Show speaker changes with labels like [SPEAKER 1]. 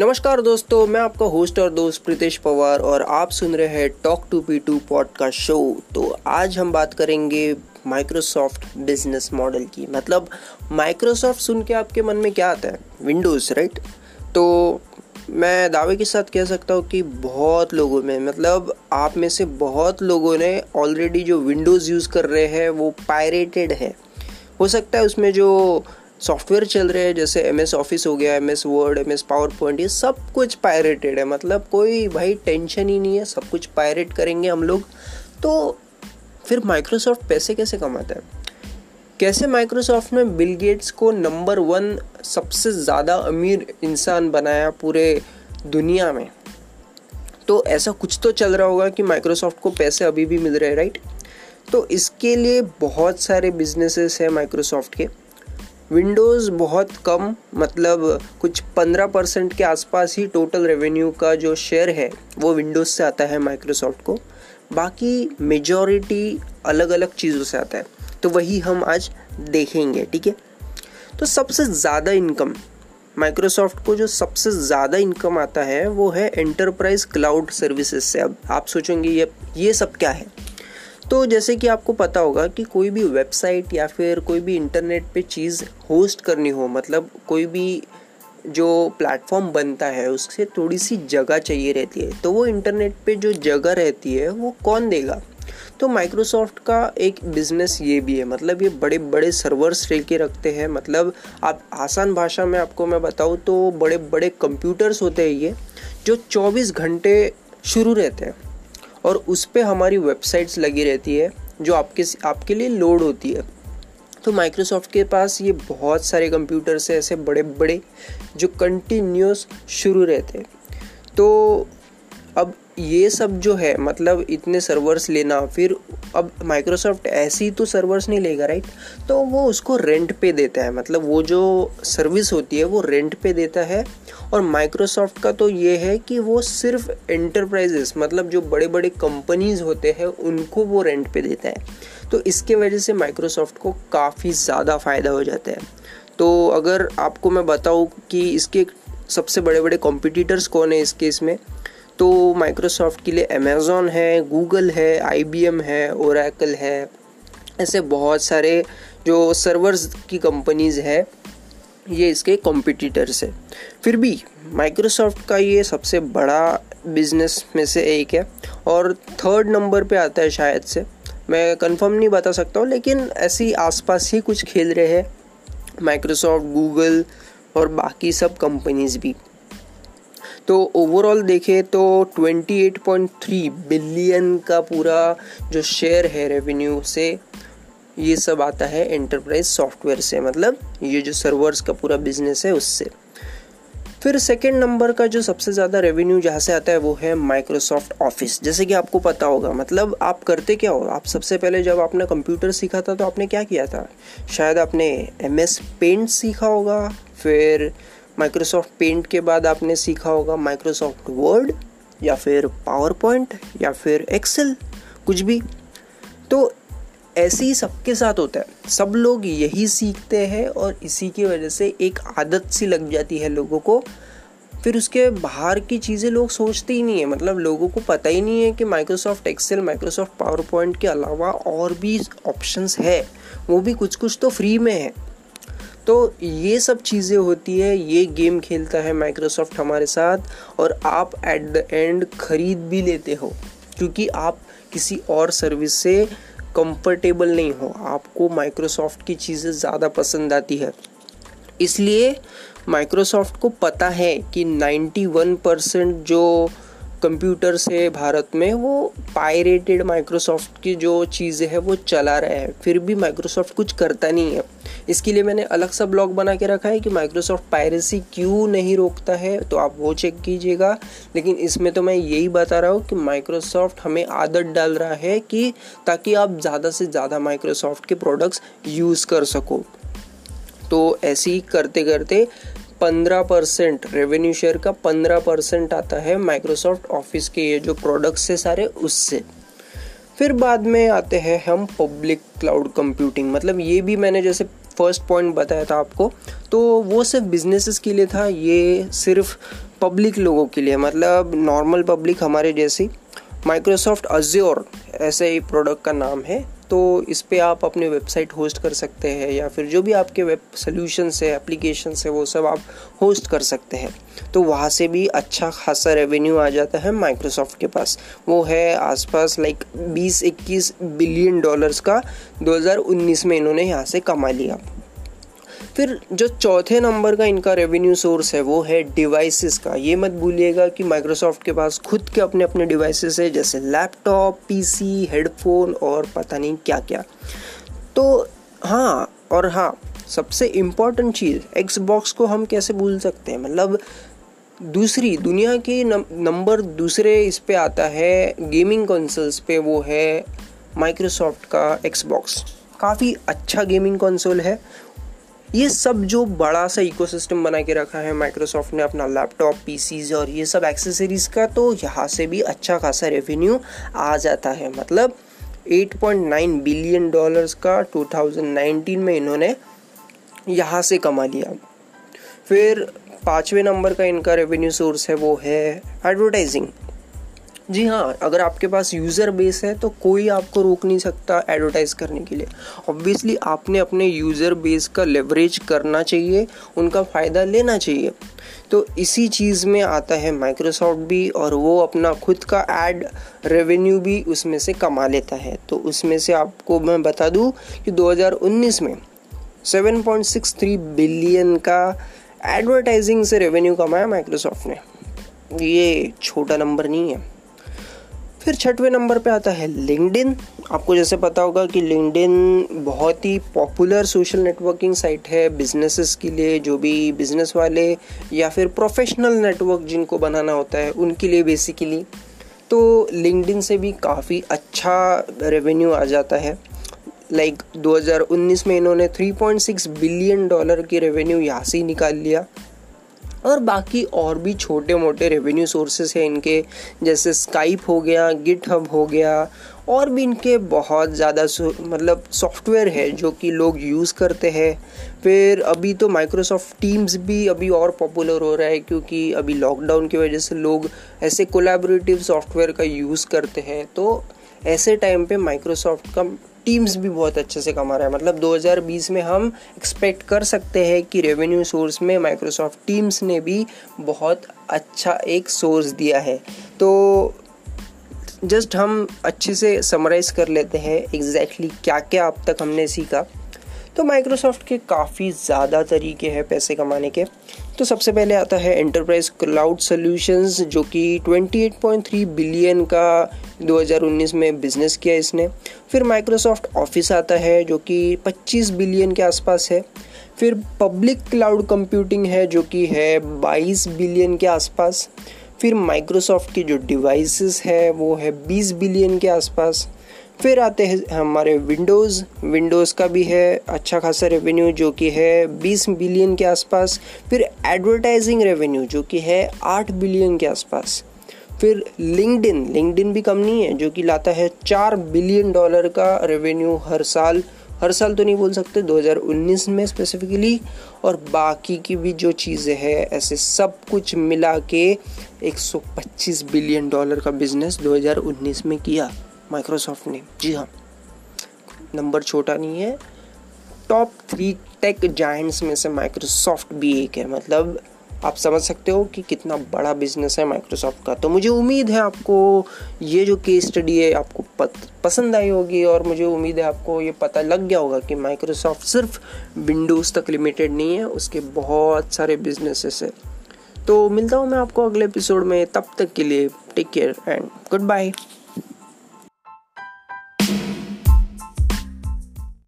[SPEAKER 1] नमस्कार दोस्तों, मैं आपका होस्ट और दोस्त प्रीतेश पवार और आप सुन रहे हैं talk to P two podcast show तो आज हम बात करेंगे माइक्रोसॉफ्ट बिज़नेस मॉडल की। मतलब माइक्रोसॉफ्ट सुन के आपके मन में क्या आता है? विंडोज़ राइट तो मैं दावे के साथ कह सकता हूँ कि बहुत लोगों में मतलब आप में से बहुत लोगों ने ऑलरेडी जो विंडोज़ यूज़ कर रहे हैं, वो पायरेटेड है। हो सकता है उसमें जो सॉफ्टवेयर चल रहे हैं, जैसे एम एस ऑफ़िस हो गया M S Word M S PowerPoint ये सब कुछ पायरेटेड है। मतलब कोई भाई टेंशन ही नहीं है, सब कुछ पायरेट करेंगे हम लोग। तो फिर माइक्रोसॉफ्ट पैसे कैसे कमाता है? कैसे माइक्रोसॉफ्ट ने बिल गेट्स को नंबर वन सबसे ज़्यादा अमीर इंसान बनाया पूरे दुनिया में? तो ऐसा कुछ तो चल रहा होगा कि माइक्रोसॉफ्ट को पैसे अभी भी मिल रहे हैं राइट तो इसके लिए बहुत सारे बिजनेसेस हैं माइक्रोसॉफ्ट के। विंडोज़ बहुत कम मतलब कुछ पंद्रह परसेंट के आसपास ही टोटल रेवेन्यू का जो शेयर है, वो विंडोज़ से आता है माइक्रोसॉफ्ट को। बाकी मेजॉरिटी अलग अलग चीज़ों से आता है। तो वही हम आज देखेंगे, ठीक है? तो सबसे ज़्यादा इनकम माइक्रोसॉफ्ट को जो सबसे ज़्यादा इनकम आता है, वो है एंटरप्राइज क्लाउड सर्विसेज़ से। अब आप सोचेंगे, ये ये सब क्या है? तो जैसे कि आपको पता होगा कि कोई भी वेबसाइट या फिर कोई भी इंटरनेट पे चीज़ होस्ट करनी हो मतलब कोई भी जो प्लेटफॉर्म बनता है, उससे थोड़ी सी जगह चाहिए रहती है। तो वो इंटरनेट पे जो जगह रहती है, वो कौन देगा? तो माइक्रोसॉफ्ट का एक बिज़नेस ये भी है मतलब ये बड़े बड़े सर्वर्स लेके रखते हैं। मतलब आप आसान भाषा में आपको मैं बताऊँ तो बड़े बड़े कंप्यूटर्स होते हैं ये, जो 24 घंटे शुरू रहते हैं। और उस पर हमारी वेबसाइट्स लगी रहती है, जो आपके आपके लिए लोड होती है। तो माइक्रोसॉफ्ट के पास ये बहुत सारे कंप्यूटर्स हैं, ऐसे बड़े बड़े जो कंटिन्यूस शुरू रहते हैं। तो अब ये सब जो है मतलब इतने सर्वर्स लेना, फिर अब माइक्रोसॉफ्ट ऐसे तो सर्वर्स नहीं लेगा राइट तो वो उसको रेंट पे देता है। मतलब वो जो सर्विस होती है, वो रेंट पे देता है। और माइक्रोसॉफ्ट का तो ये है कि वो सिर्फ़ एंटरप्राइजेस मतलब जो बड़े बड़े कंपनीज़ होते हैं, उनको वो रेंट पे देता है। तो इसके वजह से माइक्रोसॉफ्ट को काफ़ी ज़्यादा फ़ायदा हो जाता है। तो अगर आपको मैं बताऊँ कि इसके सबसे बड़े बड़े कॉम्पिटिटर्स कौन है इस केस में? तो माइक्रोसॉफ्ट के लिए अमेज़ोन है गूगल है आईबीएम है ओरेकल है, ऐसे बहुत सारे जो सर्वर्स की कंपनीज़ है, ये इसके कॉम्पिटिटर्स है। फिर भी माइक्रोसॉफ्ट का ये सबसे बड़ा बिज़नेस में से एक है और थर्ड नंबर पे आता है शायद से। मैं कंफर्म नहीं बता सकता हूँ, लेकिन ऐसे ऐसी आसपास ही कुछ खेल रहे हैं माइक्रोसॉफ्ट गूगल और बाकी सब कंपनीज़ भी। तो ओवरऑल देखें तो 28.3 बिलियन का पूरा जो शेयर है रेवेन्यू से, ये सब आता है एंटरप्राइज सॉफ्टवेयर से मतलब ये जो सर्वर्स का पूरा बिज़नेस है उससे। फिर सेकेंड नंबर का जो सबसे ज़्यादा रेवेन्यू जहाँ से आता है वो है माइक्रोसॉफ्ट ऑफ़िस जैसे कि आपको पता होगा मतलब आप करते क्या हो? आप सबसे पहले जब आपने कंप्यूटर सीखा था तो आपने क्या किया था? शायद आपने एम एस पेंट सीखा होगा, फिर माइक्रोसॉफ्ट पेंट के बाद आपने सीखा होगा माइक्रोसॉफ्ट वर्ड या फिर पावर पॉइंट या फिर एक्सेल कुछ भी। तो ऐसे ही सबके साथ होता है। सब लोग यही सीखते हैं और इसी की वजह से एक आदत सी लग जाती है लोगों को। फिर उसके बाहर की चीज़ें लोग सोचते ही नहीं है। मतलब लोगों को पता ही नहीं है कि Microsoft Excel Microsoft PowerPoint के अलावा और भी ऑप्शंस है। वो भी कुछ कुछ तो फ्री में है। तो ये सब चीज़ें होती है, ये गेम खेलता है माइक्रोसॉफ्ट हमारे साथ और आप एट द एंड ख़रीद भी लेते हो, क्योंकि आप किसी और सर्विस से कंफर्टेबल नहीं हो। आपको माइक्रोसॉफ्ट की चीज़ें ज़्यादा पसंद आती है। इसलिए माइक्रोसॉफ्ट को पता है कि 91 परसेंट जो कंप्यूटर्स है भारत में, वो पायरेटेड माइक्रोसॉफ्ट की जो चीज़ें हैं, वो चला रहे हैं। फिर भी माइक्रोसॉफ्ट कुछ करता नहीं है। इसके लिए मैंने अलग सा ब्लॉग बना के रखा है कि माइक्रोसॉफ्ट पायरेसी क्यों नहीं रोकता है तो आप वो चेक कीजिएगा। लेकिन इसमें तो मैं यही बता रहा हूँ कि माइक्रोसॉफ्ट हमें आदत डाल रहा है कि ताकि आप ज़्यादा से ज़्यादा माइक्रोसॉफ्ट के प्रोडक्ट्स यूज़ कर सको। तो ऐसे ही करते करते पंद्रह परसेंट रेवेन्यू शेयर का पंद्रह परसेंट आता है माइक्रोसॉफ्ट ऑफ़िस के ये जो प्रोडक्ट्स है सारे, उससे। फिर बाद में आते हैं हम पब्लिक क्लाउड कंप्यूटिंग मतलब ये भी मैंने जैसे फ़र्स्ट पॉइंट बताया था आपको तो वो सिर्फ़ बिजनेसेस के लिए था, ये सिर्फ़ पब्लिक लोगों के लिए मतलब नॉर्मल पब्लिक हमारे जैसी। माइक्रोसॉफ्ट अज्योर ऐसे ही प्रोडक्ट का नाम है। तो इस पर आप अपने वेबसाइट होस्ट कर सकते हैं, या फिर जो भी आपके वेब सोल्यूशंस है एप्लीकेशन है, वो सब आप होस्ट कर सकते हैं। तो वहाँ से भी अच्छा खासा रेवेन्यू आ जाता है माइक्रोसॉफ्ट के पास। वो है आसपास लाइक 20-21 बिलियन डॉलर्स का 2019 में इन्होंने यहाँ से कमा लिया। फिर जो चौथे नंबर का इनका रेवेन्यू सोर्स है, वो है डिवाइसेस का। ये मत भूलिएगा कि माइक्रोसॉफ्ट के पास खुद के अपने अपने डिवाइसेस है, जैसे लैपटॉप पीसी हेडफोन और पता नहीं क्या क्या तो हाँ और हाँ सबसे इंपॉर्टेंट चीज़ एक्सबॉक्स को हम कैसे भूल सकते हैं? मतलब दूसरी, दुनिया के नंबर दूसरे इस पे आता है गेमिंग कंसोल्स पे वो है माइक्रोसॉफ्ट का एक्सबॉक्स काफ़ी अच्छा गेमिंग कंसोल है। ये सब जो बड़ा सा इकोसिस्टम बना के रखा है माइक्रोसॉफ्ट ने अपना लैपटॉप पीसीज और ये सब एक्सेसरीज का तो यहाँ से भी अच्छा खासा रेवेन्यू आ जाता है। मतलब 8.9 बिलियन डॉलर्स का 2019 में इन्होंने यहाँ से कमा लिया। फिर पाँचवें नंबर का इनका रेवेन्यू सोर्स है, वो है एडवर्टाइजिंग जी हाँ अगर आपके पास यूज़र बेस है तो कोई आपको रोक नहीं सकता एडवर्टाइज करने के लिए। ऑब्वियसली आपने अपने यूज़र बेस का लेवरेज करना चाहिए, उनका फ़ायदा लेना चाहिए। तो इसी चीज़ में आता है माइक्रोसॉफ्ट भी, और वो अपना खुद का एड रेवेन्यू भी उसमें से कमा लेता है। तो उसमें से आपको मैं बता दूँ कि 2019 में 7.63 बिलियन का एडवर्टाइजिंग से रेवेन्यू कमाया माइक्रोसॉफ्ट ने। ये छोटा नंबर नहीं है। फिर छठवें नंबर पे आता है लिंकडिन आपको जैसे पता होगा कि लिंकडिन बहुत ही पॉपुलर सोशल नेटवर्किंग साइट है बिजनेसेस के लिए, जो भी बिज़नेस वाले या फिर प्रोफेशनल नेटवर्क जिनको बनाना होता है, उनके लिए बेसिकली तो लिंकडिन से भी काफ़ी अच्छा रेवेन्यू आ जाता है। लाइक like 2019 में इन्होंने 3.6 बिलियन डॉलर की रेवेन्यू यहाँ से ही निकाल लिया। और बाकी और भी छोटे मोटे रेवेन्यू सोर्सेस हैं इनके, जैसे स्काइप हो गया गिट हब हो गया, और भी इनके बहुत ज़्यादा मतलब सॉफ्टवेयर है जो कि लोग यूज़ करते हैं। फिर अभी तो माइक्रोसॉफ्ट टीम्स भी अभी और पॉपुलर हो रहा है क्योंकि अभी लॉकडाउन की वजह से लोग ऐसे कोलैबोरेटिव सॉफ्टवेयर का यूज़ करते हैं। तो ऐसे टाइम पे माइक्रोसॉफ्ट का टीम्स भी बहुत अच्छे से कमा रहा है। मतलब 2020 में हम एक्सपेक्ट कर सकते हैं कि रेवेन्यू सोर्स में माइक्रोसॉफ्ट टीम्स ने भी बहुत अच्छा एक सोर्स दिया है। तो जस्ट हम अच्छे से समराइज़ कर लेते हैं एग्जैक्टली exactly क्या क्या अब तक हमने सीखा। तो माइक्रोसॉफ्ट के काफ़ी ज़्यादा तरीके हैं पैसे कमाने के। तो सबसे पहले आता है एंटरप्राइज क्लाउड सॉल्यूशंस जो कि 28.3 बिलियन का 2019 में बिज़नेस किया इसने। फिर माइक्रोसॉफ्ट ऑफ़िस आता है, जो कि 25 बिलियन के आसपास है। फिर पब्लिक क्लाउड कंप्यूटिंग है, जो कि है 22 बिलियन के आसपास। फिर माइक्रोसॉफ्ट की जो डिवाइसेस है, वो है 20 बिलियन के आसपास। फिर आते हैं हमारे विंडोज़ विंडोज़ का भी है अच्छा खासा रेवेन्यू जो कि है 20 बिलियन के आसपास। फिर एडवर्टाइजिंग रेवेन्यू जो कि है 8 बिलियन के आसपास। फिर लिंकडिन लिंकडिन भी कम नहीं है, जो कि लाता है चार बिलियन डॉलर का रेवेन्यू हर साल। हर साल तो नहीं बोल सकते 2019 में स्पेसिफिकली और बाकी की भी जो चीज़ें हैं, ऐसे सब कुछ मिला के 125 बिलियन डॉलर का बिज़नेस 2019 में किया। माइक्रोसॉफ्ट ने। जी हाँ। नंबर छोटा नहीं है। टॉप थ्री टेक जाइंट्स में से माइक्रोसॉफ्ट भी एक है। मतलब आप समझ सकते हो कि कितना बड़ा बिज़नेस है माइक्रोसॉफ्ट का। तो मुझे उम्मीद है आपको ये जो केस स्टडी है आपको पत, पसंद आई होगी और मुझे उम्मीद है आपको ये पता लग गया होगा कि माइक्रोसॉफ्ट सिर्फ़ विंडोज़ तक लिमिटेड नहीं है उसके बहुत सारे बिजनेसेस है। तो मिलता हूँ मैं आपको अगले एपिसोड में। तब तक के लिए take care and good bye